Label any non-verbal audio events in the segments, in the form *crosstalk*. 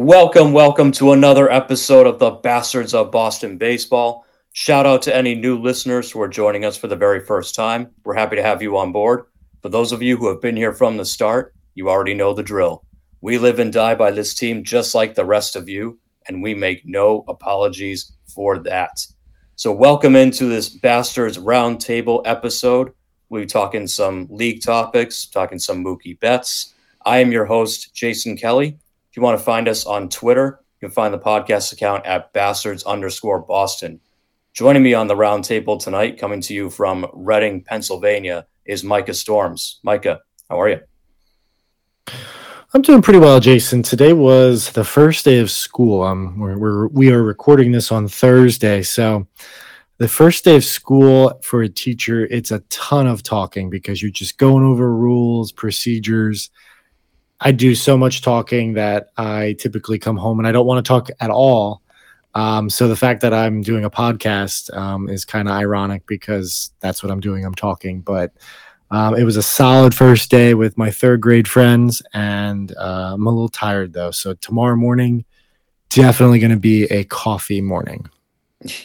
Welcome, welcome to another episode of the Bastards of Boston Baseball. Shout out to any new listeners who are joining us for the very first time. We're happy to have you on board. For those of you who have been here from the start, you already know the drill. We live and die by this team just like the rest of you, and we make no apologies for that. So, welcome into this Bastards Roundtable episode. We're talking some league topics, talking some Mookie Betts. I am your host, Jason Kelly you want to find us on Twitter, you can find the podcast account at bastards underscore Boston. Joining me on the roundtable tonight, coming to you from Reading, Pennsylvania, is Micah Storms. Micah, how are you? I'm doing pretty well, Jason. Today was the first day of school. Um, we're, we're we are recording this on Thursday, so the first day of school for a teacher, it's a ton of talking because you're just going over rules, procedures, I do so much talking that I typically come home and I don't want to talk at all. Um, so the fact that I'm doing a podcast um, is kind of ironic because that's what I'm doing. I'm talking, but um, it was a solid first day with my third grade friends, and uh, I'm a little tired though. So tomorrow morning, definitely going to be a coffee morning.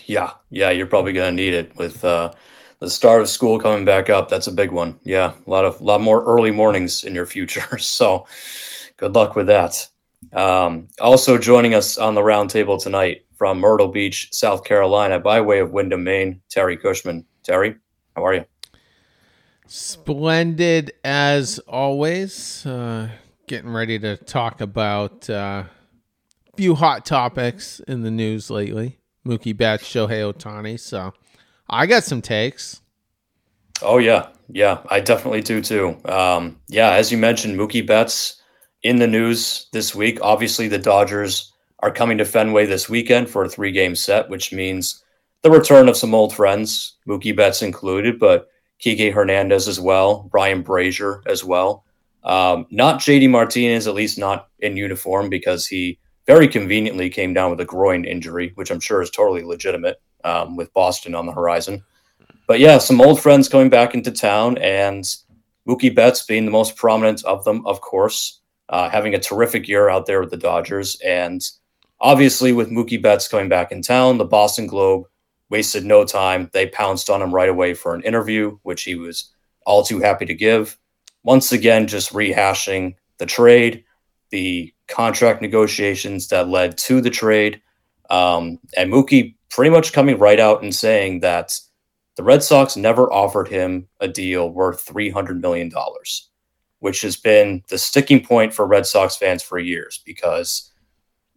Yeah, yeah, you're probably going to need it with uh, the start of school coming back up. That's a big one. Yeah, a lot of a lot more early mornings in your future. *laughs* So good luck with that. Um, also joining us on the roundtable tonight from Myrtle Beach, South Carolina, by way of Windham, Maine, Terry Cushman. Terry, how are you? Splendid as always. Uh, getting ready to talk about a uh, few hot topics in the news lately. Mookie Betts, Shohei Ohtani So I got some takes. Oh yeah, yeah, I definitely do too. Um, yeah, as you mentioned, Mookie Betts in the news this week. Obviously, the Dodgers are coming to Fenway this weekend for a three-game set, which means the return of some old friends, Mookie Betts included, but Kike Hernandez as well, Ryan Brasier as well. Um, not JD Martinez, at least not in uniform, because he very conveniently came down with a groin injury, which I'm sure is totally legitimate um, with Boston on the horizon. But yeah, some old friends coming back into town, and Mookie Betts being the most prominent of them, of course, uh, having a terrific year out there with the Dodgers. And obviously, with Mookie Betts coming back in town, the Boston Globe wasted no time. They pounced on him right away for an interview, which he was all too happy to give. Once again, just rehashing the trade, the contract negotiations that led to the trade. Um, and Mookie pretty much coming right out and saying that the Red Sox never offered him a deal worth $300 million, which has been the sticking point for Red Sox fans for years because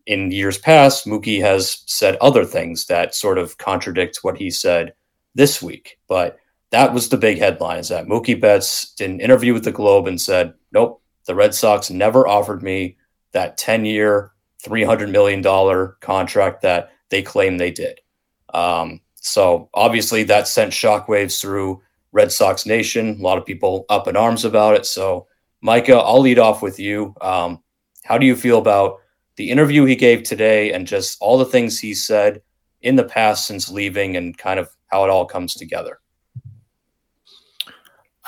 in years past, Mookie has said other things that sort of contradict what he said this week. But that was the big headline is that Mookie Betts did an interview with the Globe and said, nope, the Red Sox never offered me that 10 year, $300 million contract that they claim they did. Um, so obviously that sent shockwaves through Red Sox Nation. A lot of people up in arms about it. So Micah, I'll lead off with you. Um, how do you feel about the interview he gave today and just all the things he said in the past since leaving and kind of how it all comes together?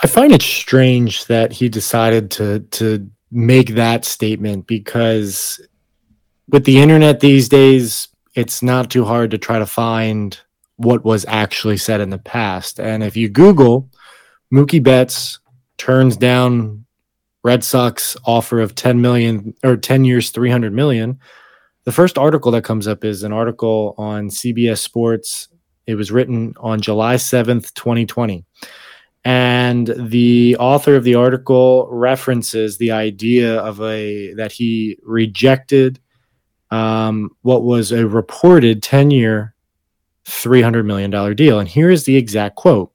I find it strange that he decided to to make that statement because with the internet these days, it's not too hard to try to find what was actually said in the past. And if you Google Mookie Betts turns down Red Sox offer of 10 million or 10 years, 300 million, the first article that comes up is an article on CBS Sports. It was written on July 7th, 2020. And the author of the article references the idea of a that he rejected um, what was a reported 10 year, $300 million deal. And here is the exact quote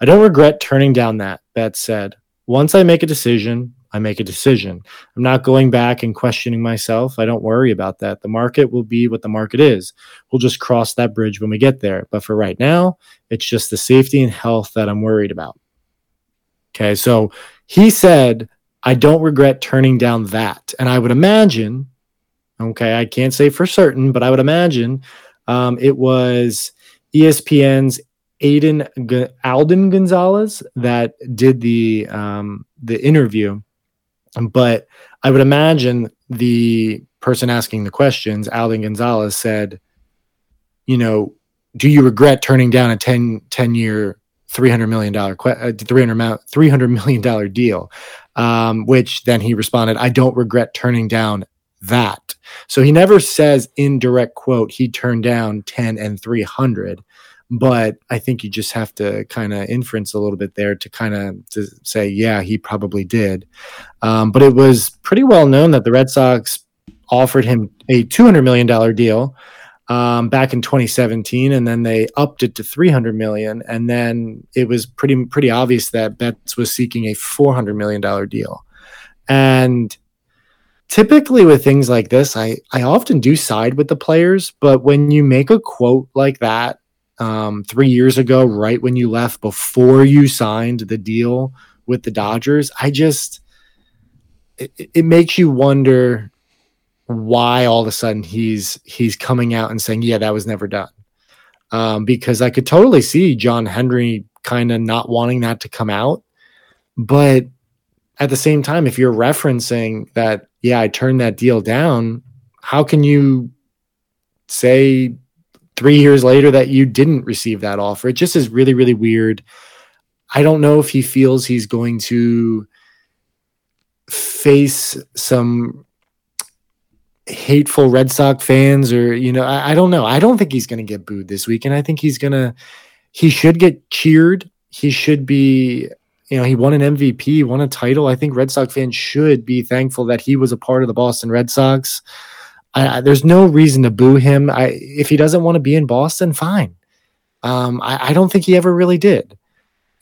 I don't regret turning down that. Betts said, Once I make a decision, I make a decision. I'm not going back and questioning myself. I don't worry about that. The market will be what the market is. We'll just cross that bridge when we get there. But for right now, it's just the safety and health that I'm worried about. Okay. So he said, I don't regret turning down that. And I would imagine Okay, I can't say for certain, but I would imagine um, it was ESPN's Aiden G- Alden Gonzalez that did the um, the interview. But I would imagine the person asking the questions, Alden Gonzalez said, you know, do you regret turning down a 10, 10 year, $300 million, uh, $300 million deal? Um, which then he responded, I don't regret turning down that. So he never says in direct quote, he turned down 10 and 300 but I think you just have to kind of inference a little bit there to kind of to say, yeah, he probably did. Um, but it was pretty well known that the Red Sox offered him a two hundred million dollar deal um, back in 2017, and then they upped it to 300 million, and then it was pretty pretty obvious that Betts was seeking a 400 million dollar deal, and typically with things like this, I I often do side with the players, but when you make a quote like that um, three years ago, right when you left, before you signed the deal with the Dodgers. I just, it, it makes you wonder why all of a sudden he's he's coming out and saying, "Yeah, that was never done." Um, because I could totally see John Henry kind of not wanting that to come out, but at the same time, if you're referencing that, yeah, I turned that deal down, how can you say three years later that you didn't receive that offer. It just is really, really weird. I don't know if he feels he's going to face some hateful Red Sox fans or, you know, I, I don't know. I don't think he's going to get booed this week. And I think he's going to, he should get cheered. He should be, you know, he won an MVP, won a title. I think Red Sox fans should be thankful that he was a part of the Boston Red Sox. I, there's no reason to boo him. I, if he doesn't want to be in Boston, fine. Um, I, I, don't think he ever really did,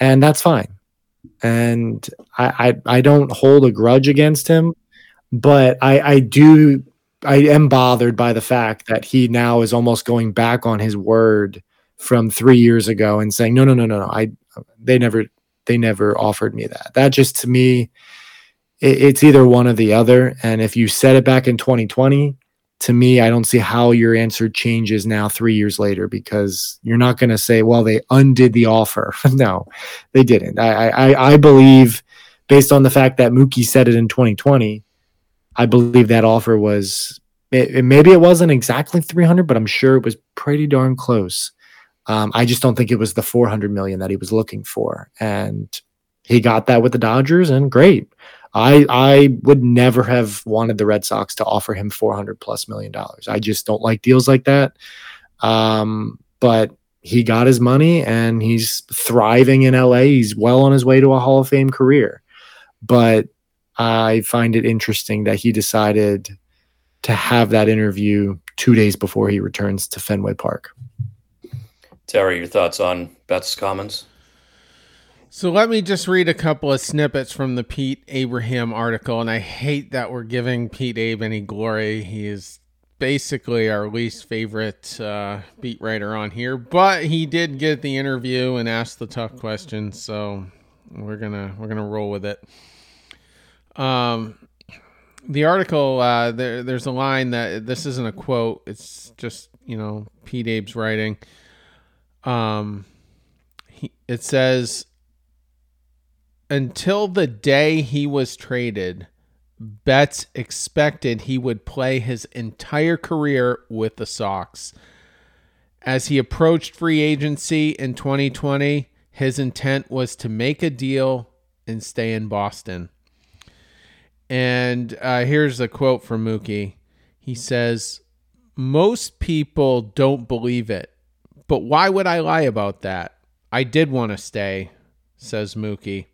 and that's fine. And I, I, I don't hold a grudge against him, but I, I do. I am bothered by the fact that he now is almost going back on his word from three years ago and saying, "No, no, no, no, no. I, they never, they never offered me that." That just to me, it, it's either one or the other. And if you said it back in 2020 to me, I don't see how your answer changes now three years later because you're not going to say, well, they undid the offer. *laughs* no, they didn't. I, I, I believe, based on the fact that Mookie said it in 2020, I believe that offer was it, maybe it wasn't exactly 300, but I'm sure it was pretty darn close. Um, I just don't think it was the 400 million that he was looking for, and he got that with the Dodgers, and great. I I would never have wanted the Red Sox to offer him 400 plus million dollars. I just don't like deals like that. Um, but he got his money and he's thriving in LA. He's well on his way to a Hall of Fame career. But I find it interesting that he decided to have that interview two days before he returns to Fenway Park. Terry, your thoughts on Betts's comments? So let me just read a couple of snippets from the Pete Abraham article. And I hate that we're giving Pete Abe any glory. He is basically our least favorite uh, beat writer on here, but he did get the interview and ask the tough questions. So we're gonna we're gonna roll with it. Um, the article uh, there there's a line that this isn't a quote. It's just you know Pete Abe's writing. Um, he, it says until the day he was traded, Betts expected he would play his entire career with the Sox. As he approached free agency in 2020, his intent was to make a deal and stay in Boston. And uh, here's a quote from Mookie. He says, Most people don't believe it, but why would I lie about that? I did want to stay, says Mookie.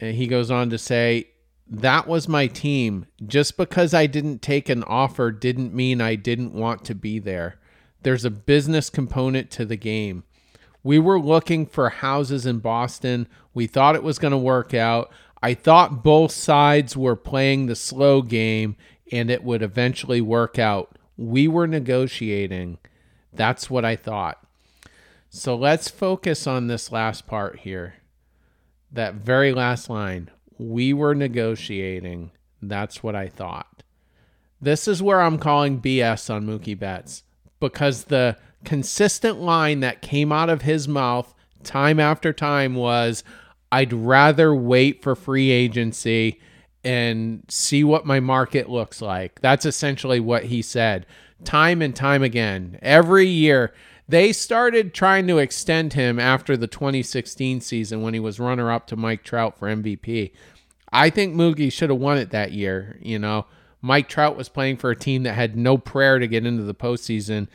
And he goes on to say, That was my team. Just because I didn't take an offer didn't mean I didn't want to be there. There's a business component to the game. We were looking for houses in Boston. We thought it was going to work out. I thought both sides were playing the slow game and it would eventually work out. We were negotiating. That's what I thought. So let's focus on this last part here that very last line, we were negotiating. That's what I thought. This is where I'm calling BS on Mookie Betts because the consistent line that came out of his mouth time after time was I'd rather wait for free agency and see what my market looks like. That's essentially what he said time and time again. Every year, they started trying to extend him after the 2016 season when he was runner up to Mike Trout for MVP. I think Mookie should have won it that year. You know, Mike Trout was playing for a team that had no prayer to get into the postseason.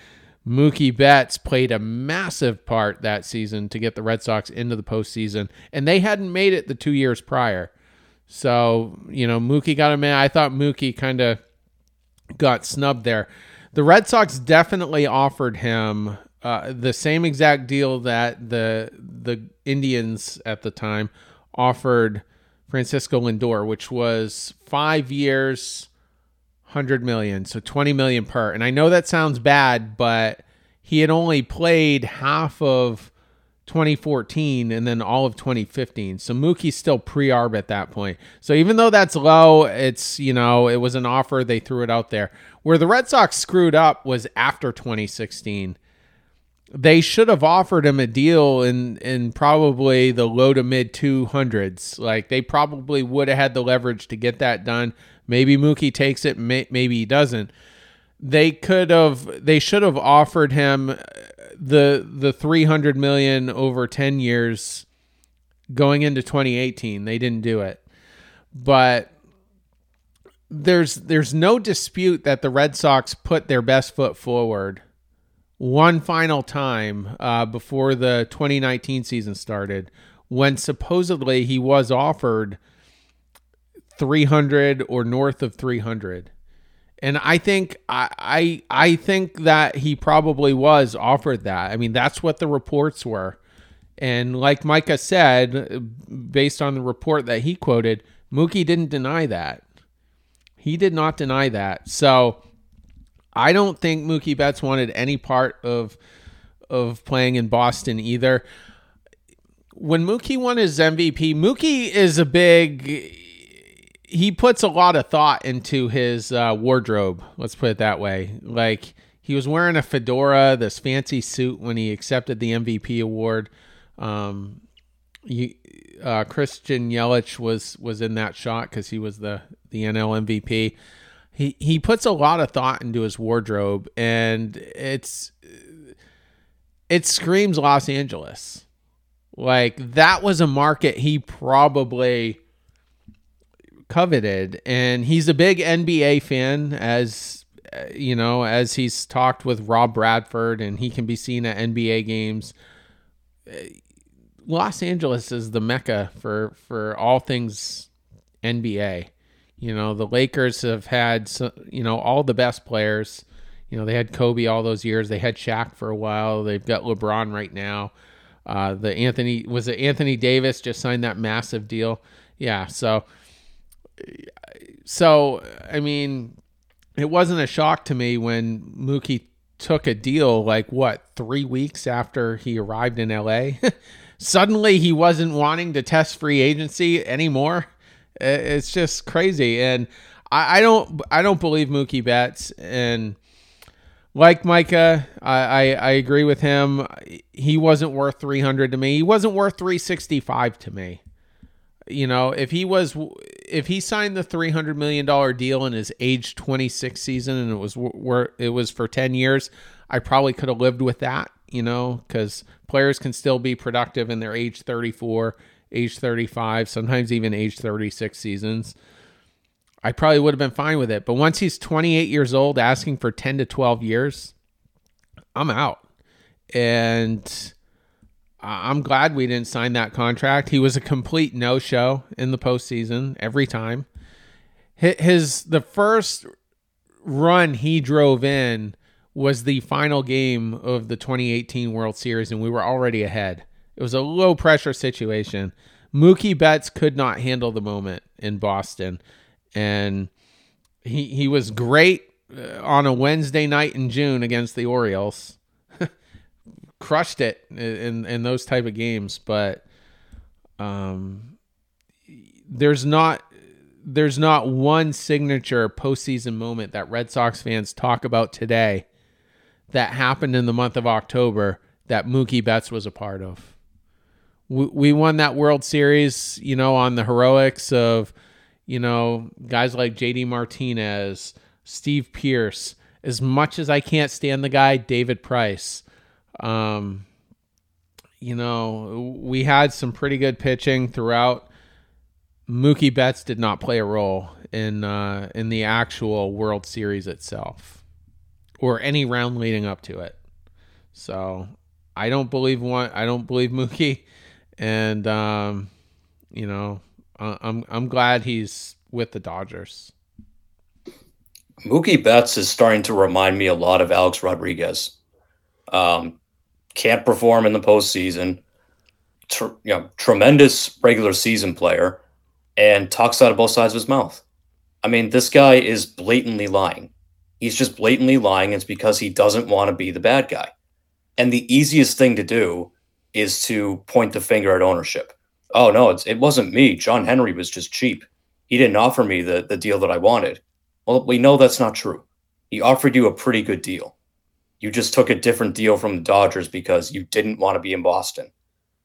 Mookie Betts played a massive part that season to get the Red Sox into the postseason, and they hadn't made it the two years prior. So, you know, Mookie got a man. I thought Mookie kind of got snubbed there. The Red Sox definitely offered him uh, the same exact deal that the the Indians at the time offered Francisco Lindor, which was five years, hundred million, so twenty million per. And I know that sounds bad, but he had only played half of 2014 and then all of 2015. So Mookie's still pre-arb at that point. So even though that's low, it's you know it was an offer they threw it out there. Where the Red Sox screwed up was after 2016. They should have offered him a deal in in probably the low to mid 200s. Like they probably would have had the leverage to get that done. Maybe Mookie takes it, may, maybe he doesn't. They could have they should have offered him uh, the the 300 million over 10 years going into 2018 they didn't do it but there's there's no dispute that the Red Sox put their best foot forward one final time uh, before the 2019 season started when supposedly he was offered 300 or north of 300 and I think I, I I think that he probably was offered that. I mean, that's what the reports were. And like Micah said, based on the report that he quoted, Mookie didn't deny that. He did not deny that. So I don't think Mookie Betts wanted any part of of playing in Boston either. When Mookie won his MVP, Mookie is a big he puts a lot of thought into his uh, wardrobe. Let's put it that way. Like he was wearing a fedora, this fancy suit when he accepted the MVP award. Um, you, uh, Christian Yelich was was in that shot because he was the the NL MVP. He he puts a lot of thought into his wardrobe, and it's it screams Los Angeles. Like that was a market he probably coveted. And he's a big NBA fan, as you know, as he's talked with Rob Bradford, and he can be seen at NBA games. Los Angeles is the mecca for for all things NBA. You know, the Lakers have had you know all the best players. You know, they had Kobe all those years. They had Shaq for a while. They've got LeBron right now. Uh, the Anthony was it Anthony Davis just signed that massive deal. Yeah, so so I mean, it wasn't a shock to me when Mookie took a deal like what three weeks after he arrived in LA. *laughs* Suddenly, he wasn't wanting to test free agency anymore. It's just crazy, and I, I don't I don't believe Mookie Betts and. Like Micah, I, I, I agree with him. He wasn't worth 300 to me. He wasn't worth 365 to me. You know, if he was, if he signed the three hundred million dollar deal in his age twenty six season, and it was where it was for ten years, I probably could have lived with that. You know, because players can still be productive in their age thirty four, age thirty five, sometimes even age thirty six seasons. I probably would have been fine with it. But once he's 28 years old, asking for 10 to 12 years, I'm out. And I'm glad we didn't sign that contract. He was a complete no show in the postseason every time. His the first run he drove in was the final game of the 2018 World Series, and we were already ahead. It was a low pressure situation. Mookie Betts could not handle the moment in Boston, and he he was great uh, on a Wednesday night in June against the Orioles *laughs* crushed it in in those type of games, but um, there's not there's not one signature postseason moment that Red Sox fans talk about today that happened in the month of October that Mookie Betts was a part of. We, we won that World Series, you know, on the heroics of, you know, guys like JD Martinez, Steve Pearce, as much as I can't stand the guy, David Price. Um, you know, we had some pretty good pitching throughout. Mookie Betts did not play a role in uh, in the actual World Series itself, or any round leading up to it. So I don't believe one. I don't believe *laughs* Mookie, and um, you know, I'm I'm glad he's with the Dodgers. Mookie Betts is starting to remind me a lot of Alex Rodriguez. Um, can't perform in the postseason. Tr- you know, tremendous regular season player, and talks out of both sides of his mouth. I mean, this guy is blatantly lying. He's just blatantly lying. It's because he doesn't want to be the bad guy. And the easiest thing to do is to point the finger at ownership. Oh no, it wasn't me. John Henry was just cheap. He didn't offer me the, the deal that I wanted. Well, we know that's not true. He offered you a pretty good deal. You just took a different deal from the Dodgers because you didn't want to be in Boston.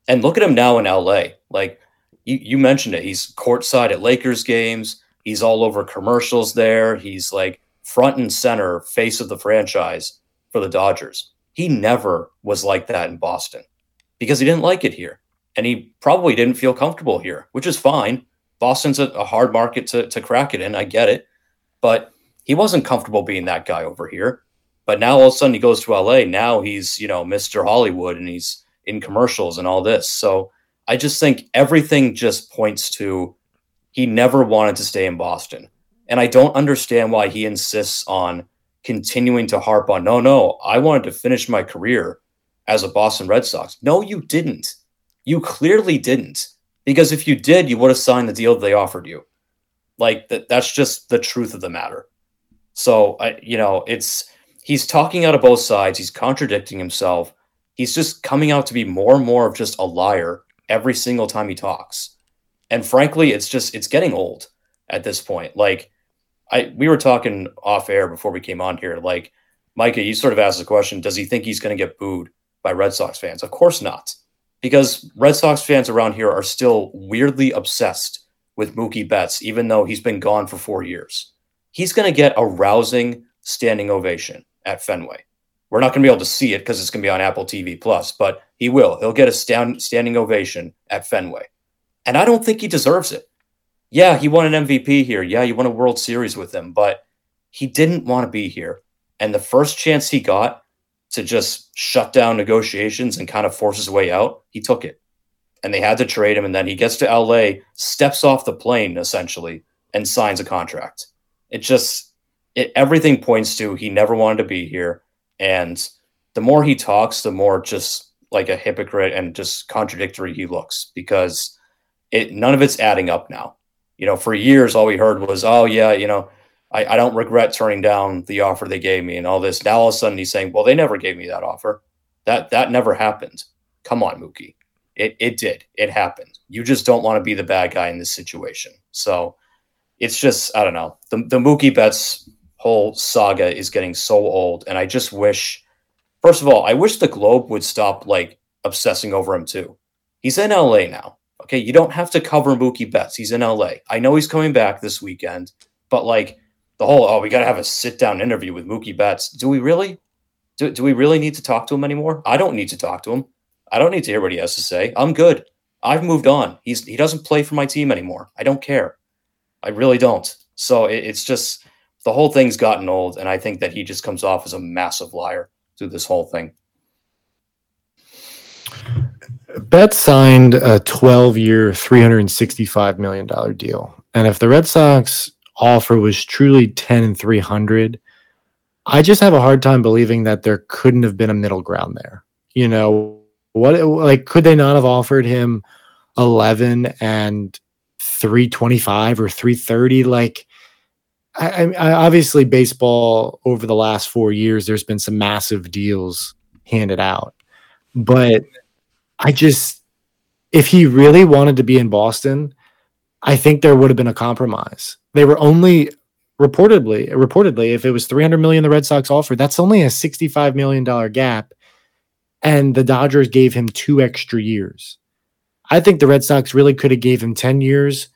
And look at him now in LA. Like you, you mentioned it. He's courtside at Lakers games. He's all over commercials there. He's like front and center face of the franchise for the Dodgers. He never was like that in Boston because he didn't like it here. And he probably didn't feel comfortable here, which is fine. Boston's a, a hard market to, to crack it in. I get it. But he wasn't comfortable being that guy over here. But now all of a sudden he goes to LA. Now he's, you know, Mr. Hollywood and he's in commercials and all this. So I just think everything just points to he never wanted to stay in Boston. And I don't understand why he insists on continuing to harp on, no, no, I wanted to finish my career as a Boston Red Sox. No, you didn't. You clearly didn't. Because if you did, you would have signed the deal they offered you. Like that that's just the truth of the matter. So I you know, it's he's talking out of both sides, he's contradicting himself. He's just coming out to be more and more of just a liar every single time he talks. And frankly, it's just it's getting old at this point. Like I we were talking off air before we came on here. Like Micah, you sort of asked the question, does he think he's going to get booed by Red Sox fans? Of course not. Because Red Sox fans around here are still weirdly obsessed with Mookie Betts, even though he's been gone for four years. He's going to get a rousing standing ovation at Fenway. We're not going to be able to see it because it's going to be on Apple TV Plus, but he will. He'll get a stand, standing ovation at Fenway. And I don't think he deserves it. Yeah, he won an MVP here. Yeah, he won a World Series with them, but he didn't want to be here. And the first chance he got to just shut down negotiations and kind of force his way out, he took it and they had to trade him. And then he gets to LA, steps off the plane essentially, and signs a contract. It just, it, everything points to he never wanted to be here. And the more he talks, the more just like a hypocrite and just contradictory he looks because it none of it's adding up now. You know, for years, all we heard was, oh, yeah, you know, I, I don't regret turning down the offer they gave me and all this. Now all of a sudden he's saying, well, they never gave me that offer. That that never happened. Come on, Mookie. It it did. It happened. You just don't want to be the bad guy in this situation. So it's just I don't know. The the Mookie Betts whole saga is getting so old, and I just wish. First of all, I wish the Globe would stop like obsessing over him too. He's in LA now. Okay, you don't have to cover Mookie Betts. He's in LA. I know he's coming back this weekend, but like the whole oh, we got to have a sit down interview with Mookie Betts. Do we really? Do, do we really need to talk to him anymore? I don't need to talk to him. I don't need to hear what he has to say. I'm good. I've moved on. He's he doesn't play for my team anymore. I don't care. I really don't. So it, it's just the whole thing's gotten old, and I think that he just comes off as a massive liar through this whole thing. Betts signed a 12 year, $365 million deal. And if the Red Sox offer was truly 10 and 300, I just have a hard time believing that there couldn't have been a middle ground there. You know, what like could they not have offered him 11 and 325 or 330 like I, I, obviously baseball over the last four years there's been some massive deals handed out but i just if he really wanted to be in boston i think there would have been a compromise they were only reportedly reportedly if it was 300 million the red sox offered that's only a 65 million dollar gap and the Dodgers gave him two extra years. I think the Red Sox really could have gave him 10 years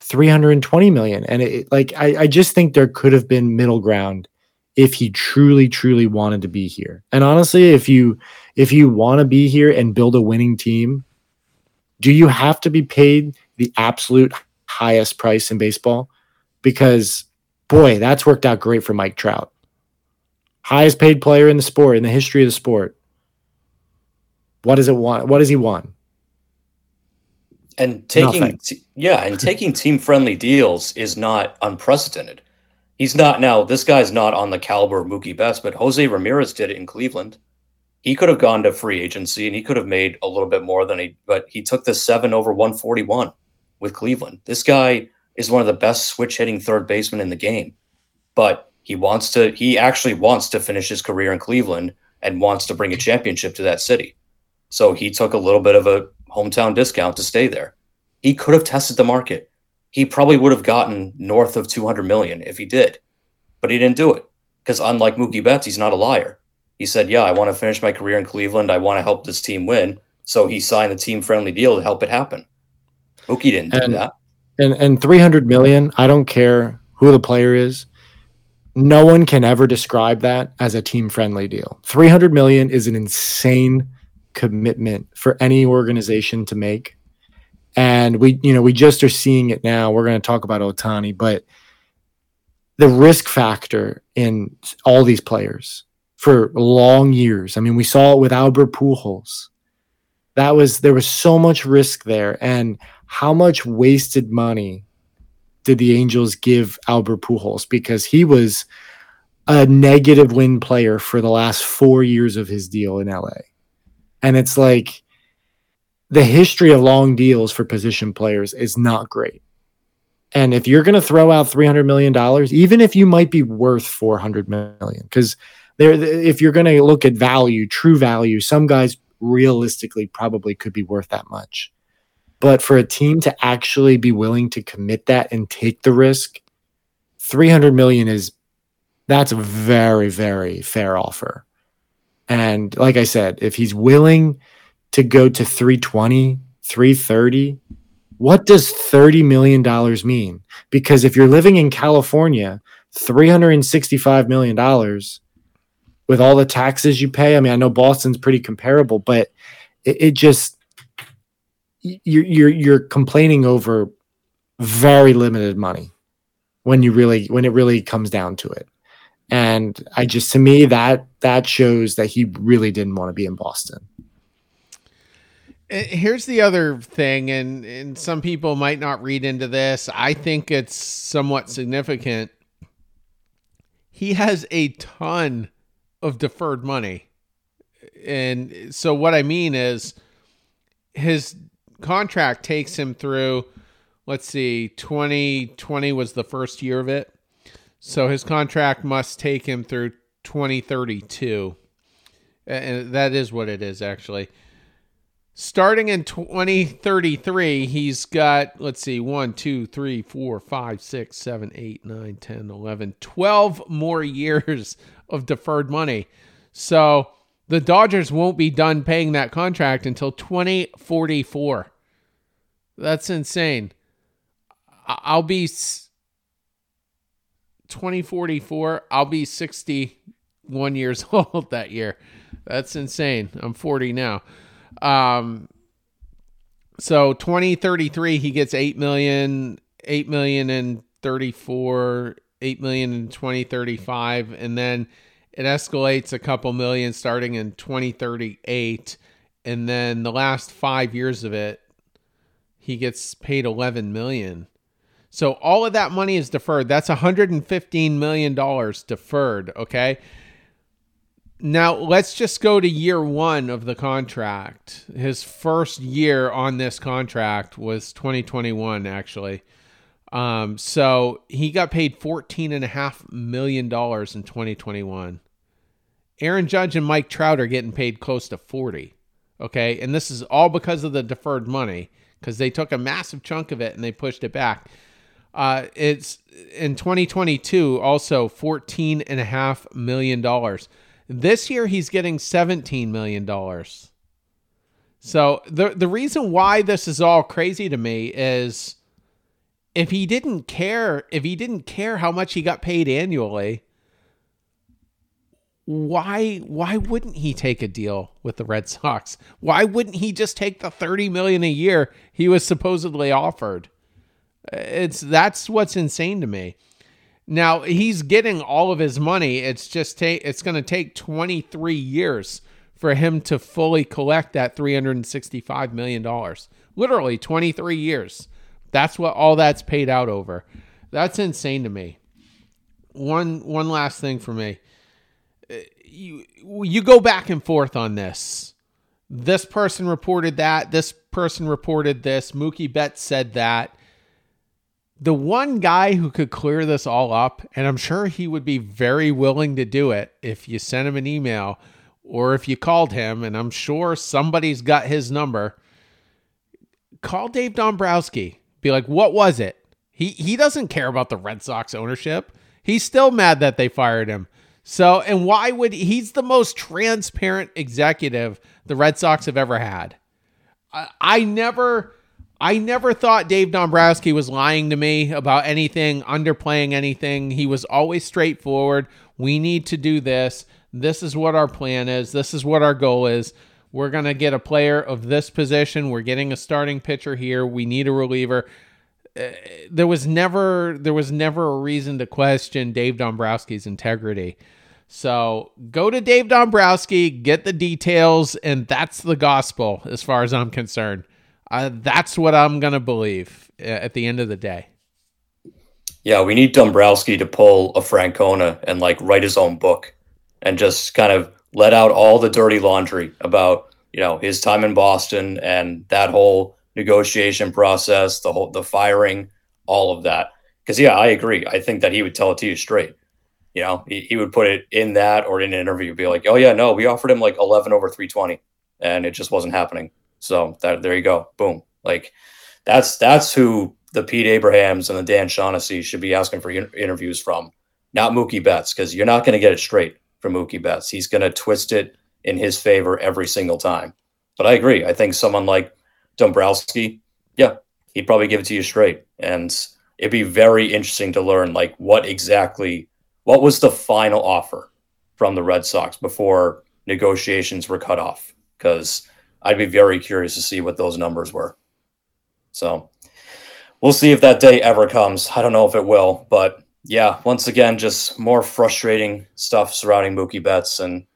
320 million. And it, like, I, I just think there could have been middle ground if he truly, truly wanted to be here. And honestly, if you, if you want to be here and build a winning team, do you have to be paid the absolute highest price in baseball? Because boy, that's worked out great for Mike Trout. Highest paid player in the sport, in the history of the sport. What does it want? What does he want? And taking t- yeah, and taking team friendly deals is not unprecedented. He's not now. This guy's not on the caliber of Mookie Betts, but Jose Ramirez did it in Cleveland. He could have gone to free agency and he could have made a little bit more than he, but he took the seven over one forty one with Cleveland. This guy is one of the best switch hitting third basemen in the game, but he wants to. He actually wants to finish his career in Cleveland and wants to bring a championship to that city. So he took a little bit of a hometown discount to stay there. He could have tested the market. He probably would have gotten north of 200 million if he did, but he didn't do it because unlike Mookie Betts, he's not a liar. He said, "Yeah, I want to finish my career in Cleveland. I want to help this team win." So he signed a team-friendly deal to help it happen. Mookie didn't and, do that. And and 300 million, I don't care who the player is. No one can ever describe that as a team-friendly deal. 300 million is an insane commitment for any organization to make. And we, you know, we just are seeing it now. We're going to talk about Ohtani, but the risk factor in all these players for long years. I mean, we saw it with Albert Pujols. That was there was so much risk there, and how much wasted money did the Angels give Albert Pujols because he was a negative win player for the last four years of his deal in LA. And it's like the history of long deals for position players is not great. And if you're going to throw out $300 million, even if you might be worth 400 million, because there, if you're going to look at value, true value, some guys realistically probably could be worth that much. But for a team to actually be willing to commit that and take the risk, 300 million is that's a very, very fair offer. And like I said, if he's willing to go to 320, 330, what does $30 million mean? Because if you're living in California, $365 million with all the taxes you pay, I mean, I know Boston's pretty comparable, but it, it just, you're, you're, you're complaining over very limited money when you really, when it really comes down to it. And I just to me that that shows that he really didn't want to be in Boston. Eh, here's the other thing, and, and some people might not read into this. I think it's somewhat significant. He has a ton of deferred money. And so, what I mean is, his contract takes him through, let's see, 2020 was the first year of it. So his contract must take him through 2032. And that is what it is, actually. Starting in 2033, he's got, let's see, 1, 2, 3, 4, 5, 6, 7, 8, 9, 10, 11, 12 more *laughs* years of deferred money. So the Dodgers won't be done paying that contract until 2044. That's insane. I'll be 2044, I'll be 61 years *laughs* old that year. That's insane. I'm 40 now. Um, so 2033, he gets 8 million, 8 million and 34, 8 million in 2035, and then it escalates a couple million starting in 2038. And then the last five years of it, he gets paid 11 million. So all of that money is deferred. That's 115 million dollars deferred, okay? Now, let's just go to year 1 of the contract. His first year on this contract was 2021 actually. Um, so he got paid fourteen and a half million dollars in 2021. Aaron Judge and Mike Trout are getting paid close to 40. Okay. And this is all because of the deferred money because they took a massive chunk of it and they pushed it back. Uh, it's in 2022 also 14 and a half million dollars. This year he's getting 17 million dollars. So the the reason why this is all crazy to me is if he didn't care, if he didn't care how much he got paid annually, why why wouldn't he take a deal with the Red Sox? Why wouldn't he just take the 30 million a year he was supposedly offered? It's that's what's insane to me. Now, he's getting all of his money. It's just take it's going to take 23 years for him to fully collect that 365 million dollars. Literally 23 years. That's what all that's paid out over. That's insane to me. One one last thing for me. Uh, you you go back and forth on this. This person reported that, this person reported this, Mookie Betts said that. The one guy who could clear this all up, and I'm sure he would be very willing to do it if you sent him an email or if you called him, and I'm sure somebody's got his number. Call Dave Dombrowski be like, what was it? He he doesn't care about the Red Sox ownership. He's still mad that they fired him. So, and why would he's the most transparent executive the Red Sox have ever had? I, I never I never thought Dave Dombrowski was lying to me about anything, underplaying anything. He was always straightforward. We need to do this. This is what our plan is. This is what our goal is. We're going to get a player of this position. We're getting a starting pitcher here. We need a reliever. Uh, there was never there was never a reason to question Dave Dombrowski's integrity. So go to Dave Dombrowski, get the details, and that's the gospel as far as I'm concerned. Uh, that's what I'm going to believe uh, at the end of the day. Yeah, we need Dombrowski to pull a Francona and like write his own book and just kind of let out all the dirty laundry about you know his time in Boston and that whole negotiation process, the whole the firing, all of that. Because yeah, I agree. I think that he would tell it to you straight. You know, he, he would put it in that or in an interview, be like, "Oh yeah, no, we offered him like eleven over three twenty, and it just wasn't happening." So that there you go, boom. Like that's that's who the Pete Abrahams and the Dan Shaughnessy should be asking for interviews from, not Mookie Betts, because you're not going to get it straight from Mookie Betts. He's going to twist it in his favor every single time. But I agree. I think someone like Dombrowski, yeah, he'd probably give it to you straight. And it'd be very interesting to learn like what exactly what was the final offer from the Red Sox before negotiations were cut off. Because I'd be very curious to see what those numbers were. So we'll see if that day ever comes. I don't know if it will, but yeah, once again, just more frustrating stuff surrounding Mookie Betts, and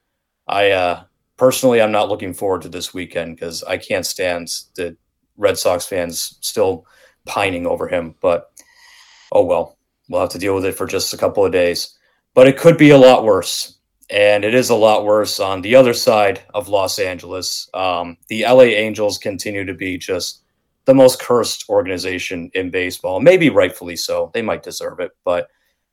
I uh, personally, I'm not looking forward to this weekend because I can't stand the Red Sox fans still pining over him. But oh well, we'll have to deal with it for just a couple of days. But it could be a lot worse, and it is a lot worse on the other side of Los Angeles. Um, the LA Angels continue to be just the most cursed organization in baseball. Maybe rightfully so. They might deserve it. But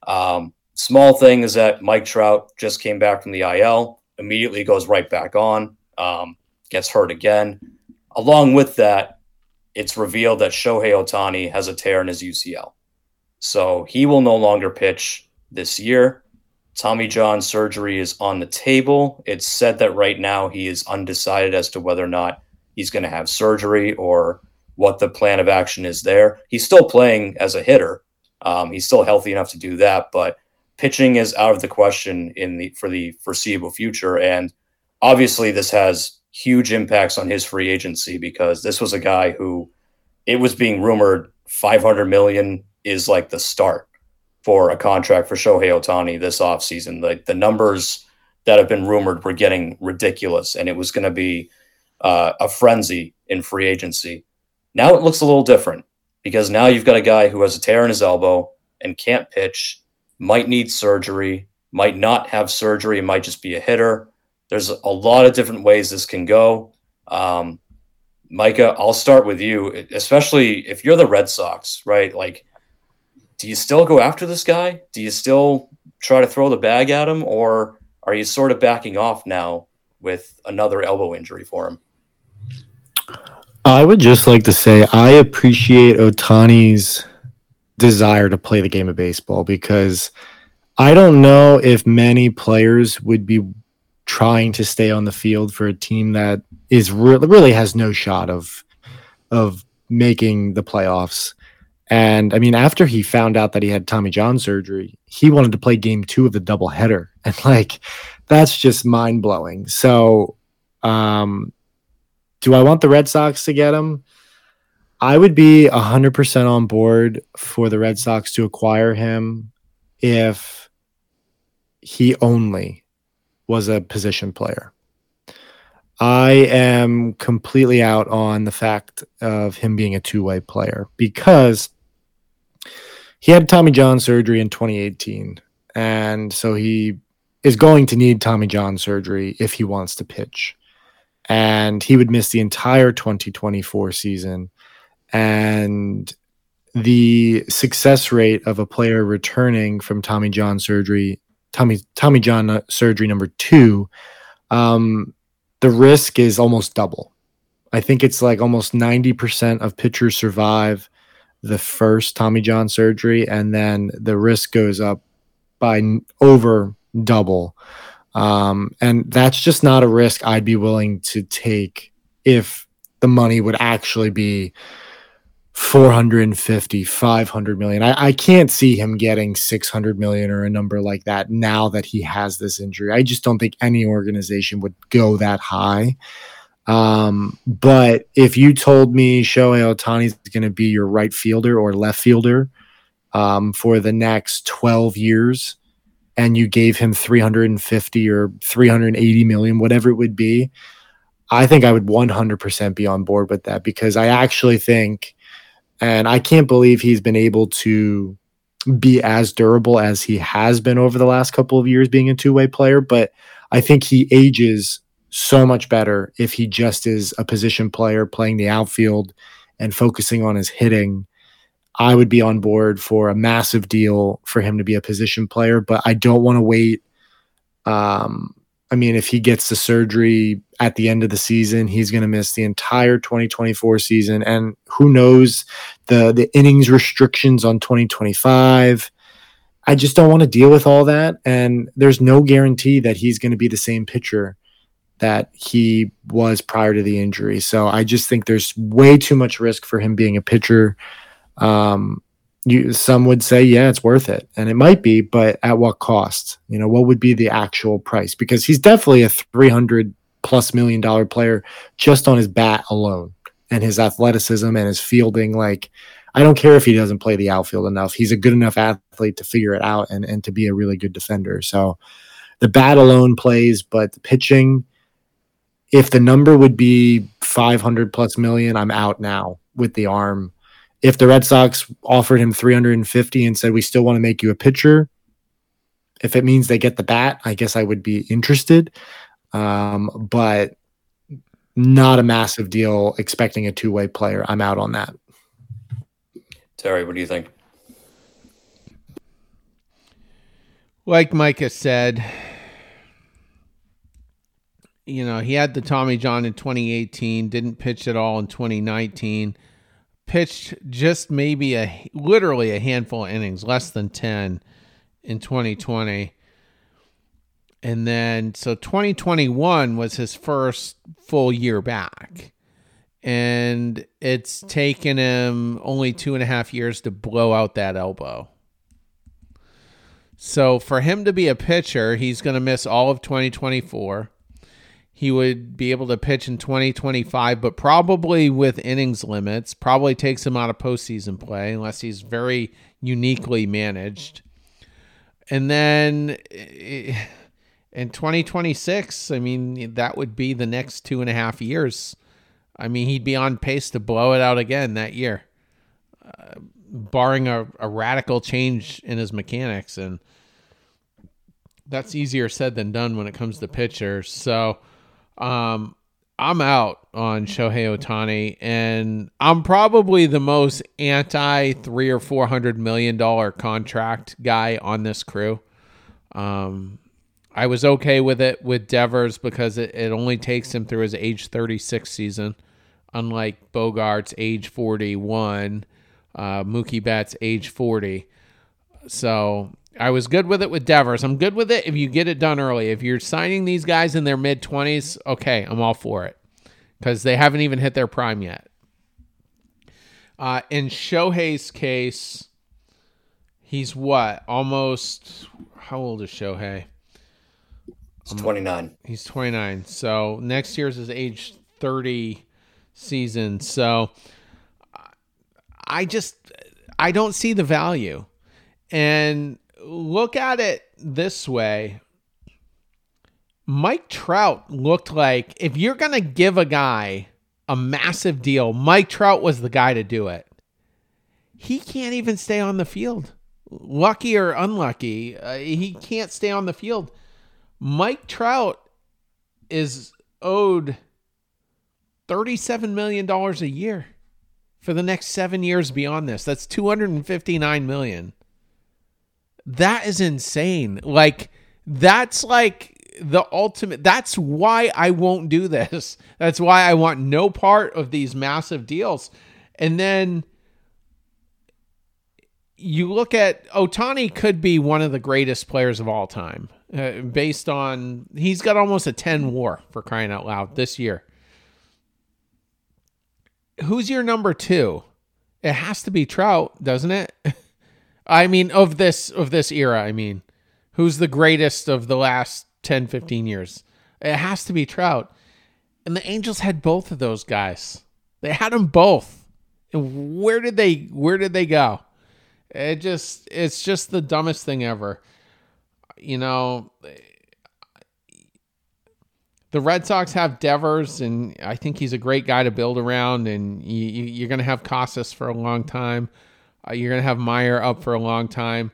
um, small thing is that Mike Trout just came back from the IL, immediately goes right back on, um, gets hurt again. Along with that, it's revealed that Shohei Ohtani has a tear in his UCL. So he will no longer pitch this year. Tommy John surgery is on the table. It's said that right now he is undecided as to whether or not he's going to have surgery or what the plan of action is there. He's still playing as a hitter. Um, he's still healthy enough to do that, but pitching is out of the question in the for the foreseeable future. And obviously, this has huge impacts on his free agency because this was a guy who it was being rumored 500 million is like the start for a contract for Shohei Ohtani this offseason. Like the numbers that have been rumored were getting ridiculous, and it was going to be uh, a frenzy in free agency. Now it looks a little different because now you've got a guy who has a tear in his elbow and can't pitch, might need surgery, might not have surgery, might just be a hitter. There's a lot of different ways this can go. Um, Micah, I'll start with you, especially if you're the Red Sox, right? Like, do you still go after this guy? Do you still try to throw the bag at him, or are you sort of backing off now with another elbow injury for him? I would just like to say I appreciate Ohtani's desire to play the game of baseball because I don't know if many players would be trying to stay on the field for a team that is really really has no shot of of making the playoffs. And I mean, after he found out that he had Tommy John surgery, he wanted to play game two of the doubleheader. *laughs* And like, that's just mind blowing. So, um, do I want the Red Sox to get him? I would be 100% on board for the Red Sox to acquire him if he only was a position player. I am completely out on the fact of him being a two way player because he had Tommy John surgery in 2018. And so he is going to need Tommy John surgery if he wants to pitch. And he would miss the entire 2024 season. And the success rate of a player returning from Tommy John surgery, Tommy Tommy John uh, surgery number two, um, the risk is almost double. I think it's like almost 90% of pitchers survive the first Tommy John surgery, and then the risk goes up by over double. Um, and that's just not a risk I'd be willing to take if the money would actually be 450 500 million. I, I can't see him getting 600 million or a number like that now that he has this injury. I just don't think any organization would go that high. Um, but if you told me Shohei Ohtani is going to be your right fielder or left fielder um, for the next 12 years, and you gave him 350 or 380 million, whatever it would be, I think I would 100% be on board with that because I actually think, and I can't believe he's been able to be as durable as he has been over the last couple of years being a two way player, but I think he ages so much better if he just is a position player playing the outfield and focusing on his hitting. I would be on board for a massive deal for him to be a position player, but I don't want to wait. Um, I mean, if he gets the surgery at the end of the season, he's going to miss the entire 2024 season, and who knows the the innings restrictions on 2025. I just don't want to deal with all that, and there's no guarantee that he's going to be the same pitcher that he was prior to the injury. So I just think there's way too much risk for him being a pitcher. Um, you, some would say, yeah, it's worth it, and it might be, but at what cost? You know, what would be the actual price? Because he's definitely a 300 plus million dollar player just on his bat alone and his athleticism and his fielding. Like, I don't care if he doesn't play the outfield enough. He's a good enough athlete to figure it out and, and to be a really good defender. So the bat alone plays, but the pitching, if the number would be 500 plus million, I'm out now with the arm. If the Red Sox offered him 350 and said, we still want to make you a pitcher, if it means they get the bat, I guess I would be interested. Um, but not a massive deal expecting a two way player. I'm out on that. Terry, what do you think? Like Micah said, you know, he had the Tommy John in 2018, didn't pitch at all in 2019. Pitched just maybe a literally a handful of innings, less than 10 in 2020. And then so 2021 was his first full year back. And it's taken him only two and a half years to blow out that elbow. So for him to be a pitcher, he's going to miss all of 2024 he would be able to pitch in 2025, but probably with innings limits, probably takes him out of postseason play unless he's very uniquely managed. And then eh, in 2026, I mean, that would be the next two and a half years. I mean, he'd be on pace to blow it out again that year, uh, barring a, a radical change in his mechanics. And that's easier said than done when it comes to pitchers. So, um, I'm out on Shohei Ohtani, and I'm probably the most anti three or four hundred million dollar contract guy on this crew. Um, I was okay with it with Devers because it, it only takes him through his age 36 season, unlike Bogaerts' age 41, uh, Mookie Betts' age 40. So I was good with it with Devers. I'm good with it if you get it done early. If you're signing these guys in their mid 20s, okay, I'm all for it because they haven't even hit their prime yet. Uh, in Shohei's case, he's what? Almost. How old is Shohei? He's 29. He's 29. So next year's his age 30 season. So I just I don't see the value. And look at it this way. Mike Trout looked like if you're going to give a guy a massive deal, Mike Trout was the guy to do it. He can't even stay on the field. Lucky or unlucky, uh, he can't stay on the field. Mike Trout is owed $37 million a year for the next seven years beyond this. That's 259 million. That is insane. Like, that's like the ultimate. That's why I won't do this. *laughs* That's why I want no part of these massive deals. And then you look at Ohtani could be one of the greatest players of all time, uh, based on he's got almost a 10 WAR for crying out loud this year. Who's your number two? It has to be Trout, doesn't it? *laughs* I mean, of this of this era, I mean, who's the greatest of the last 10, 15 years? It has to be Trout. And the Angels had both of those guys. They had them both. And where did they where did they go? It just it's just the dumbest thing ever. You know, the Red Sox have Devers, and I think he's a great guy to build around. And you, are going to have Casas for a long time. Uh, you're going to have Mayer up for a long time.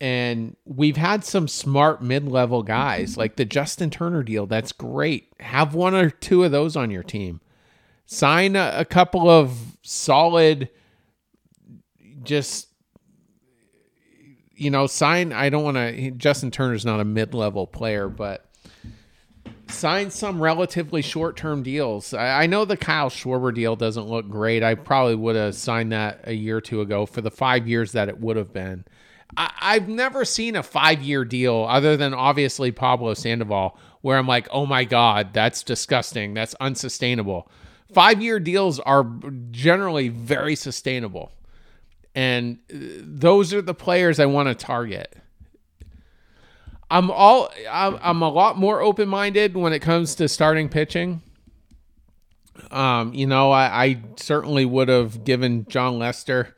And we've had some smart mid level guys like the Justin Turner deal. That's great. Have one or two of those on your team. Sign a, a couple of solid, just you know, sign. I don't want to. Justin Turner's not a mid level player, but sign some relatively short term deals. I, I, know the Kyle Schwarber deal doesn't look great. I probably would have signed that a year or two ago for the five years that it would have been. I, have never seen a five year deal other than obviously Pablo Sandoval where I'm like, oh my God, that's disgusting. That's unsustainable. Five year deals are generally very sustainable. And uh, those are the players I want to target. I'm all I'm a lot more open minded when it comes to starting pitching. Um, you know, I, I certainly would have given Jon Lester.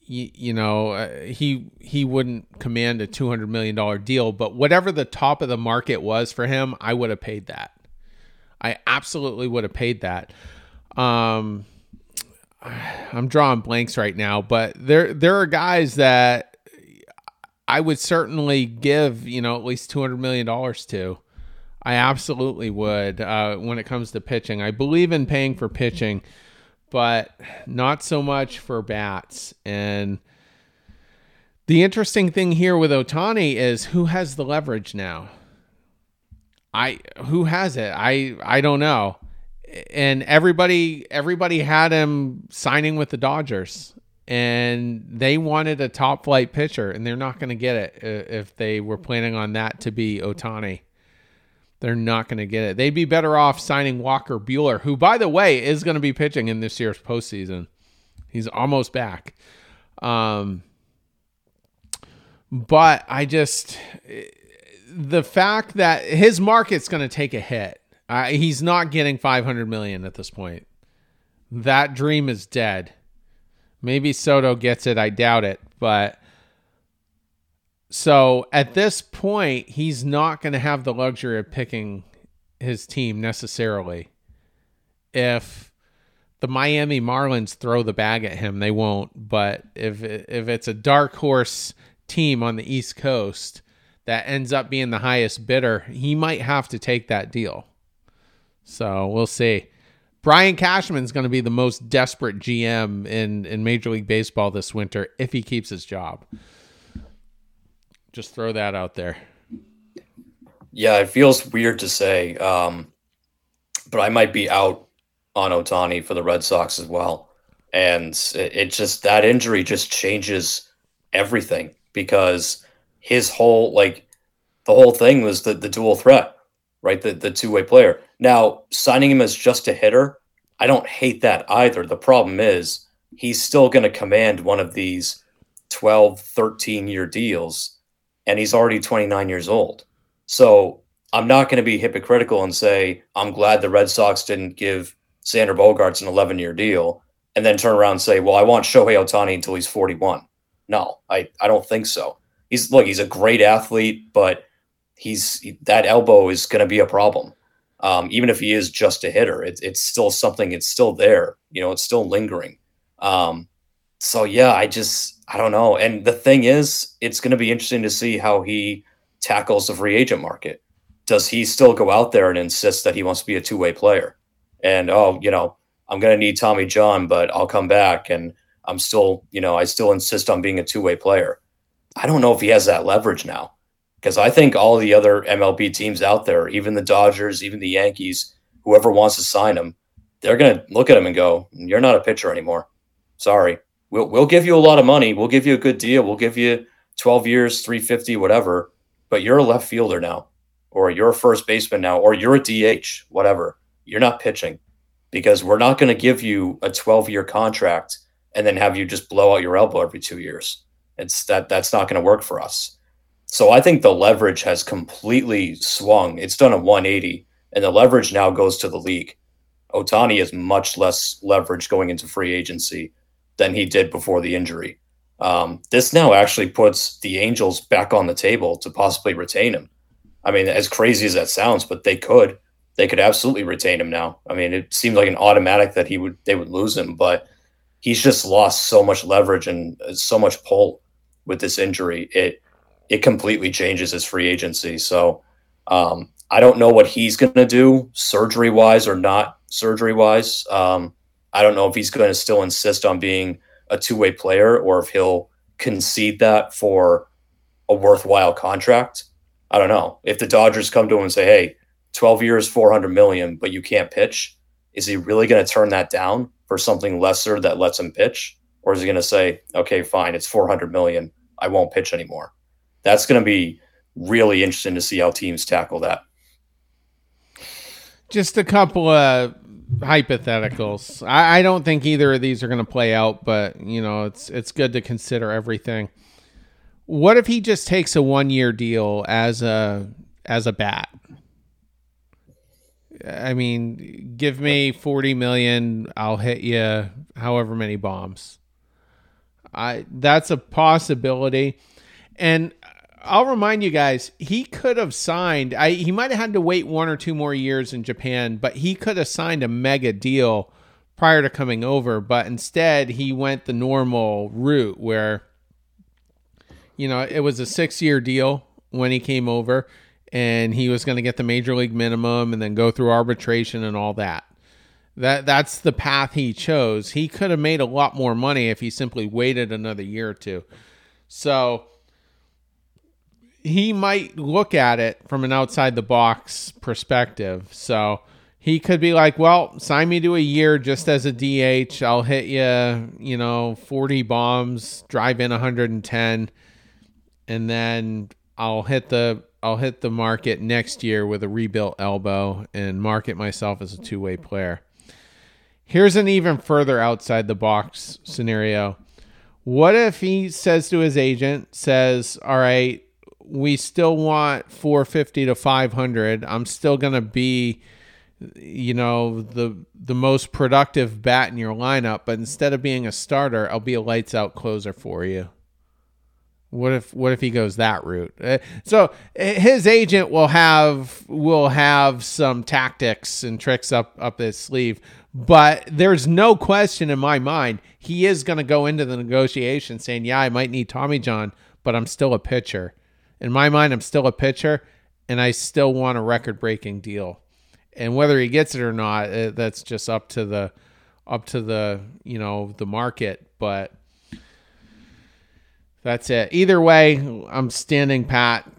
You, you know, uh, he he wouldn't command a two hundred million dollar deal, but whatever the top of the market was for him, I would have paid that. I absolutely would have paid that. Um, *sighs* I'm drawing blanks right now, but there there are guys that I would certainly give, you know, at least two hundred million dollars to. I absolutely would uh, when it comes to pitching. I believe in paying for pitching, but not so much for bats. And the interesting thing here with Ohtani is who has the leverage now. I who has it? I I don't know and everybody everybody had him signing with the Dodgers and they wanted a top flight pitcher and they're not going to get it if they were planning on that to be Ohtani. They're not going to get it. They'd be better off signing Walker Buehler, who, by the way, is going to be pitching in this year's postseason. He's almost back. Um, but I just the fact that his market's going to take a hit uh, he's not getting 500 million at this point. That dream is dead. Maybe Soto gets it. I doubt it. But so at this point, he's not going to have the luxury of picking his team necessarily. If the Miami Marlins throw the bag at him, they won't. But if if it's a dark horse team on the East Coast that ends up being the highest bidder, he might have to take that deal. So we'll see. Brian Cashman is going to be the most desperate GM in, in Major League Baseball this winter if he keeps his job. Just throw that out there. Yeah, it feels weird to say, um, but I might be out on Ohtani for the Red Sox as well. And it, it just, that injury just changes everything because his whole, like, the whole thing was the, the dual threat right? The the two way player. Now signing him as just a hitter, I don't hate that either. The problem is he's still going to command one of these 12, 13 year deals, and he's already 29 years old. So I'm not going to be hypocritical and say, I'm glad the Red Sox didn't give Xander Bogaerts an 11 year deal and then turn around and say, well, I want Shohei Ohtani until he's 41. No, I, I don't think so. He's look, he's a great athlete, but he's that elbow is going to be a problem. Um, even if he is just a hitter, it, it's still something. It's still there. You know, it's still lingering. Um, so yeah, I just I don't know. And the thing is, it's going to be interesting to see how he tackles the free agent market. Does he still go out there and insist that he wants to be a two way player? And oh, you know, I'm going to need Tommy John, but I'll come back and I'm still, you know, I still insist on being a two way player. I don't know if he has that leverage now because I think all the other MLB teams out there, even the Dodgers, even the Yankees, whoever wants to sign him, they're going to look at him and go, "You're not a pitcher anymore. Sorry. We'll we'll give you a lot of money. We'll give you a good deal. We'll give you 12 years, 350, whatever. But you're a left fielder now, or you're a first baseman now, or you're a DH, whatever. You're not pitching because we're not going to give you a 12 year contract and then have you just blow out your elbow every two years. It's that that's not going to work for us. So I think the leverage has completely swung. It's done a 180, and the leverage now goes to the league. Ohtani has much less leverage going into free agency than he did before the injury. Um, this now actually puts the Angels back on the table to possibly retain him. I mean, as crazy as that sounds, but they could. They could absolutely retain him now. I mean, it seemed like an automatic that he would they would lose him, but he's just lost so much leverage and uh, so much pull with this injury. It it completely changes his free agency. So um, I don't know what he's going to do surgery wise or not surgery wise. Um, I don't know if he's going to still insist on being a two way player or if he'll concede that for a worthwhile contract. I don't know. If the Dodgers come to him and say, hey, 12 years, 400 million, but you can't pitch, is he really going to turn that down for something lesser that lets him pitch? Or is he going to say, okay, fine, it's 400 million. I won't pitch anymore? That's going to be really interesting to see how teams tackle that. Just a couple of hypotheticals. I, I don't think either of these are going to play out, but you know, it's it's good to consider everything. What if he just takes a one year deal as a as a bat? I mean, give me forty million, I'll hit you however many bombs. I that's a possibility, and I'll remind you guys, he could have signed. I he might have had to wait one or two more years in Japan, but he could have signed a mega deal prior to coming over. But instead, he went the normal route where, you know, it was a six-year deal when he came over, and he was going to get the major league minimum and then go through arbitration and all that. That that's the path he chose. He could have made a lot more money if he simply waited another year or two. So he might look at it from an outside the box perspective. So he could be like, well, sign me to a year just as a DH. I'll hit you, you know, 40 bombs, drive in 110, and then I'll hit the I'll hit the market next year with a rebuilt elbow and market myself as a two-way player. Here's an even further outside the box scenario. What if he says to his agent, says, "All right, we still want 450 to 500. I'm still going to be you know the the most productive bat in your lineup, but instead of being a starter, I'll be a lights out closer for you. What if what if he goes that route? Uh, so his agent will have will have some tactics and tricks up up his sleeve, but there's no question in my mind he is going to go into the negotiation saying, "Yeah, I might need Tommy John, but I'm still a pitcher." In my mind, I'm still a pitcher, and I still want a record-breaking deal. And whether he gets it or not, uh, that's just up to the up to the you know the market. But that's it. Either way, I'm standing pat.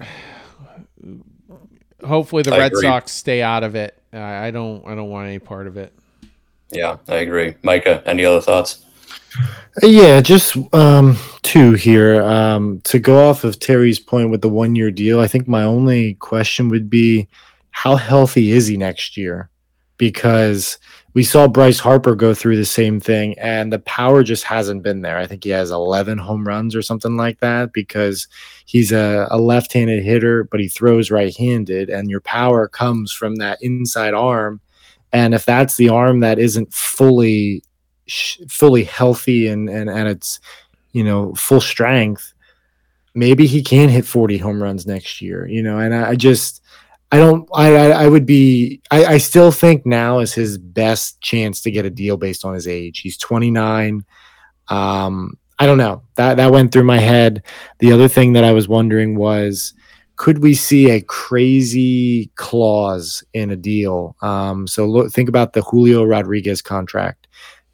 Hopefully, the I Red agree. Sox stay out of it. I don't. I don't want any part of it. Yeah, I agree. Micah, any other thoughts? Yeah, just um, two here. Um, to go off of Terry's point with the one year deal, I think my only question would be how healthy is he next year? Because we saw Bryce Harper go through the same thing, and the power just hasn't been there. I think he has 11 home runs or something like that because he's a, a left handed hitter, but he throws right handed, and your power comes from that inside arm. And if that's the arm that isn't fully fully healthy and, and, at it's you know full strength, maybe he can hit 40 home runs next year. You know, and I, I just I don't. I, I would be. I, I still think now is his best chance to get a deal based on his age. He's 29. Um, I don't know. That that went through my head. The other thing that I was wondering was, could we see a crazy clause in a deal? Um, so look, think about the Julio Rodriguez contract.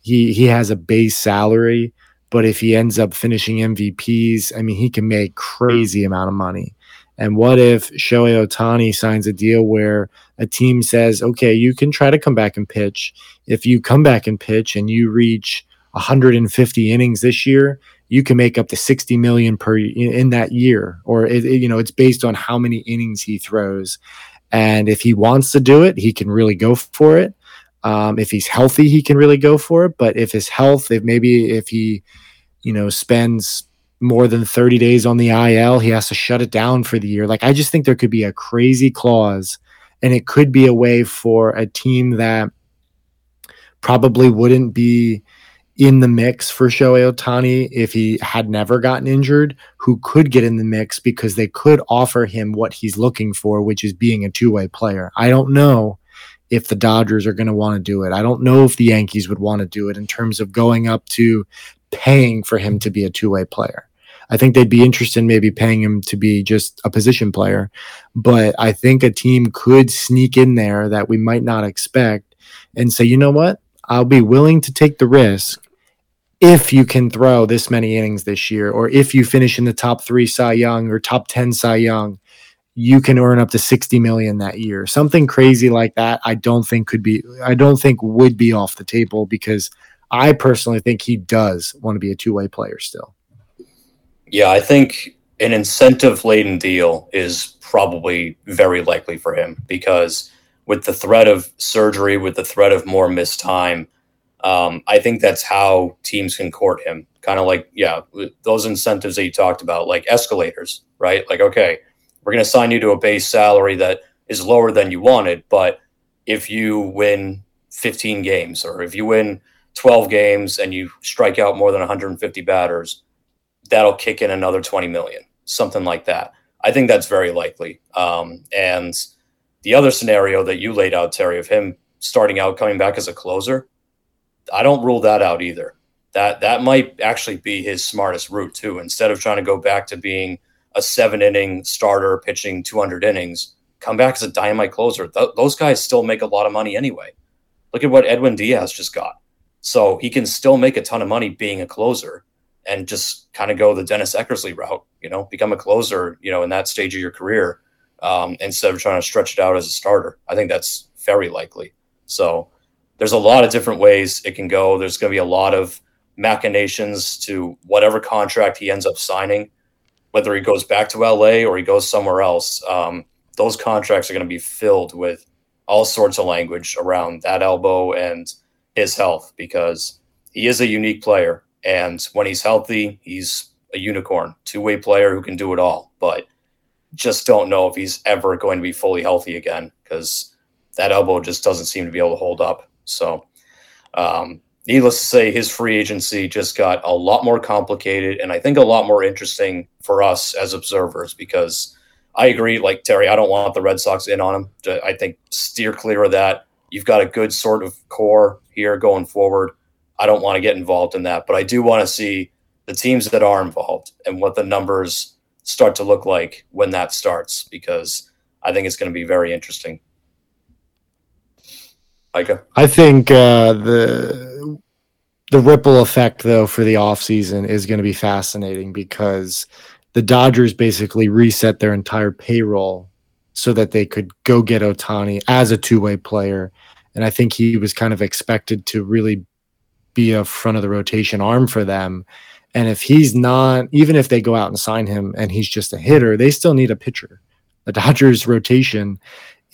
He he has a base salary, but if he ends up finishing MVPs, I mean, he can make crazy amount of money. And what if Shohei Ohtani signs a deal where a team says, okay, you can try to come back and pitch. If you come back and pitch and you reach 150 innings this year, you can make up to 60 million per in that year. Or it, it, you know, it's based on how many innings he throws. And if he wants to do it, he can really go for it. Um, if he's healthy, he can really go for it. But if his health, if maybe if he, you know, spends more than 30 days on the IL, he has to shut it down for the year. Like, I just think there could be a crazy clause, and it could be a way for a team that probably wouldn't be in the mix for Shohei Ohtani if he had never gotten injured, who could get in the mix because they could offer him what he's looking for, which is being a two way player. I don't know if the Dodgers are going to want to do it. I don't know if the Yankees would want to do it in terms of going up to paying for him to be a two way player. I think they'd be interested in maybe paying him to be just a position player. But I think a team could sneak in there that we might not expect and say, you know what? I'll be willing to take the risk if you can throw this many innings this year, or if you finish in the top three Cy Young or top 10 Cy Young, you can earn up to 60 million that year. Something crazy like that, I don't think could be, I don't think would be off the table because I personally think he does want to be a two way player still. Yeah, I think an incentive laden deal is probably very likely for him because with the threat of surgery, with the threat of more missed time, um, I think that's how teams can court him. Kind of like, yeah, those incentives that you talked about, like escalators, right? Like, okay, we're going to sign you to a base salary that is lower than you wanted, but if you win 15 games or if you win 12 games and you strike out more than 150 batters, that'll kick in another 20 million, something like that. I think that's very likely. Um, and the other scenario that you laid out, Terry, of him starting out coming back as a closer, I don't rule that out either. That that might actually be his smartest route too. Instead of trying to go back to being a seven inning starter pitching 200 innings, come back as a dynamite closer. Th- those guys still make a lot of money anyway. Look at what Edwin Diaz just got. So he can still make a ton of money being a closer and just kind of go the Dennis Eckersley route, you know, become a closer, you know, in that stage of your career um, instead of trying to stretch it out as a starter. I think that's very likely. So there's a lot of different ways it can go. There's going to be a lot of machinations to whatever contract he ends up signing, whether he goes back to LA or he goes somewhere else. Um, those contracts are going to be filled with all sorts of language around that elbow and his health because he is a unique player and when he's healthy, he's a unicorn, two way player who can do it all. But just don't know if he's ever going to be fully healthy again because that elbow just doesn't seem to be able to hold up. So, um, needless to say, his free agency just got a lot more complicated and I think a lot more interesting for us as observers because I agree, like Terry, I don't want the Red Sox in on him. I think steer clear of that. You've got a good sort of core here going forward. I don't want to get involved in that, but I do want to see the teams that are involved and what the numbers start to look like when that starts because I think it's going to be very interesting. Micah? I think uh, the the ripple effect though for the offseason is going to be fascinating because the Dodgers basically reset their entire payroll so that they could go get Ohtani as a two-way player and I think he was kind of expected to really be a front of the rotation arm for them. And if he's not, even if they go out and sign him and he's just a hitter, they still need a pitcher. The Dodgers rotation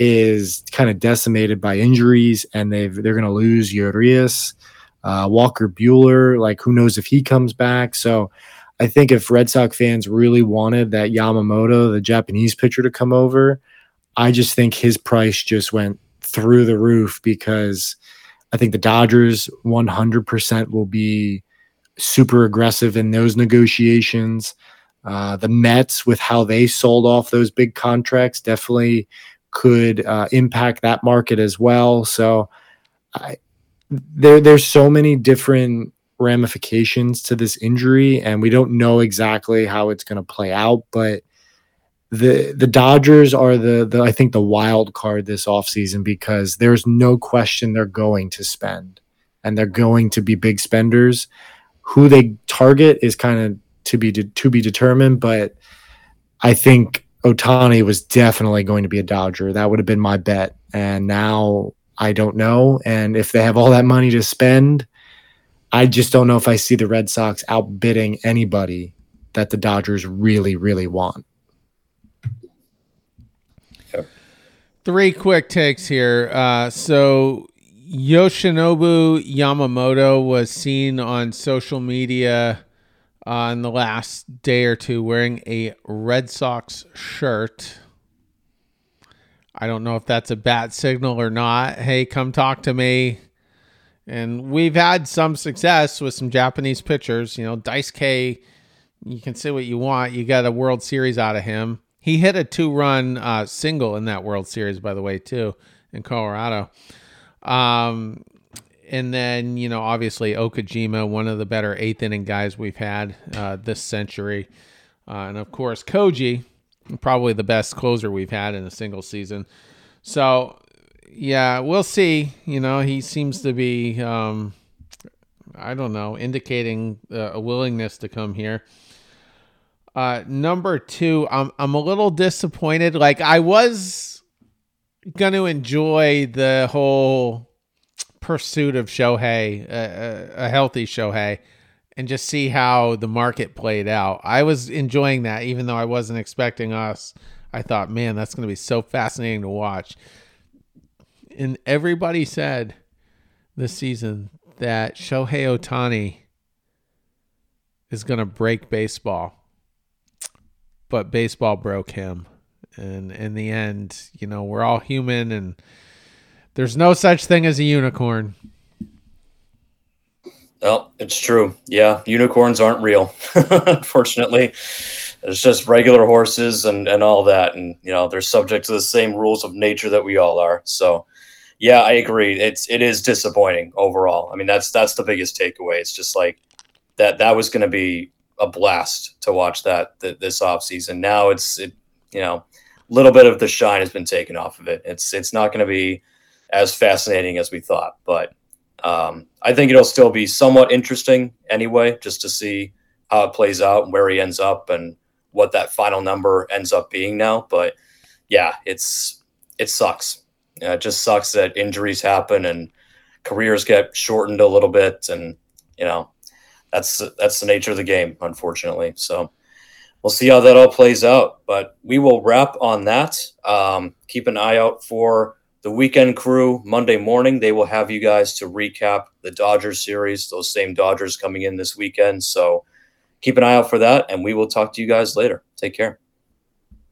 is kind of decimated by injuries, and they've they're going to lose Urias, uh, Walker Buehler. Like who knows if he comes back? So I think if Red Sox fans really wanted that Yamamoto, the Japanese pitcher, to come over, I just think his price just went through the roof because I think the Dodgers 100% will be super aggressive in those negotiations. Uh, the Mets, with how they sold off those big contracts, definitely could uh, impact that market as well. So, I, there, there's so many different ramifications to this injury, and we don't know exactly how it's going to play out. But the the Dodgers are the, the I think the wild card this offseason because there's no question they're going to spend and they're going to be big spenders. Who they target is kind of to be de- to be determined, but I think Ohtani was definitely going to be a Dodger. That would have been my bet, and now I don't know. And if they have all that money to spend, I just don't know if I see the Red Sox outbidding anybody that the Dodgers really, really want. Three quick takes here. Uh, so Yoshinobu Yamamoto was seen on social media uh, in the last day or two wearing a Red Sox shirt. I don't know if that's a bat signal or not. Hey, come talk to me. And we've had some success with some Japanese pitchers. You know, Dice K, you can say what you want. You got a World Series out of him. He hit a two run uh, single in that World Series, by the way, too, in Colorado. Um, and then you know obviously Okajima, one of the better eighth inning guys we've had uh, this century, uh, and of course Koji, probably the best closer we've had in a single season. So yeah, we'll see. You know, he seems to be, um, I don't know, indicating uh, a willingness to come here. Uh, number two, I'm I'm a little disappointed. Like I was gonna enjoy the whole pursuit of Shohei, uh, a healthy Shohei, and just see how the market played out. I was enjoying that, even though I wasn't expecting us. I thought, man, that's going to be so fascinating to watch. And everybody said this season that Shohei Ohtani is going to break baseball, but baseball broke him. And in the end, you know, we're all human and there's no such thing as a unicorn. Well, it's true. Yeah, unicorns aren't real, *laughs* unfortunately. It's just regular horses and, and all that. And, you know, they're subject to the same rules of nature that we all are. So, yeah, I agree. It's it is disappointing overall. I mean, that's that's the biggest takeaway. It's just like that that was going to be a blast to watch that th- this offseason. Now it's it, you know, a little bit of the shine has been taken off of it. It's it's not going to be as fascinating as we thought. But um, I think it'll still be somewhat interesting anyway, just to see how it plays out and where he ends up and what that final number ends up being now. But yeah, it's it sucks. it just sucks that injuries happen and careers get shortened a little bit, and you know that's that's the nature of the game, unfortunately. So we'll see how that all plays out. But we will wrap on that. Um, keep an eye out for the weekend crew Monday morning. They will have you guys to recap the Dodgers series, those same Dodgers coming in this weekend. So keep an eye out for that, and we will talk to you guys later. Take care.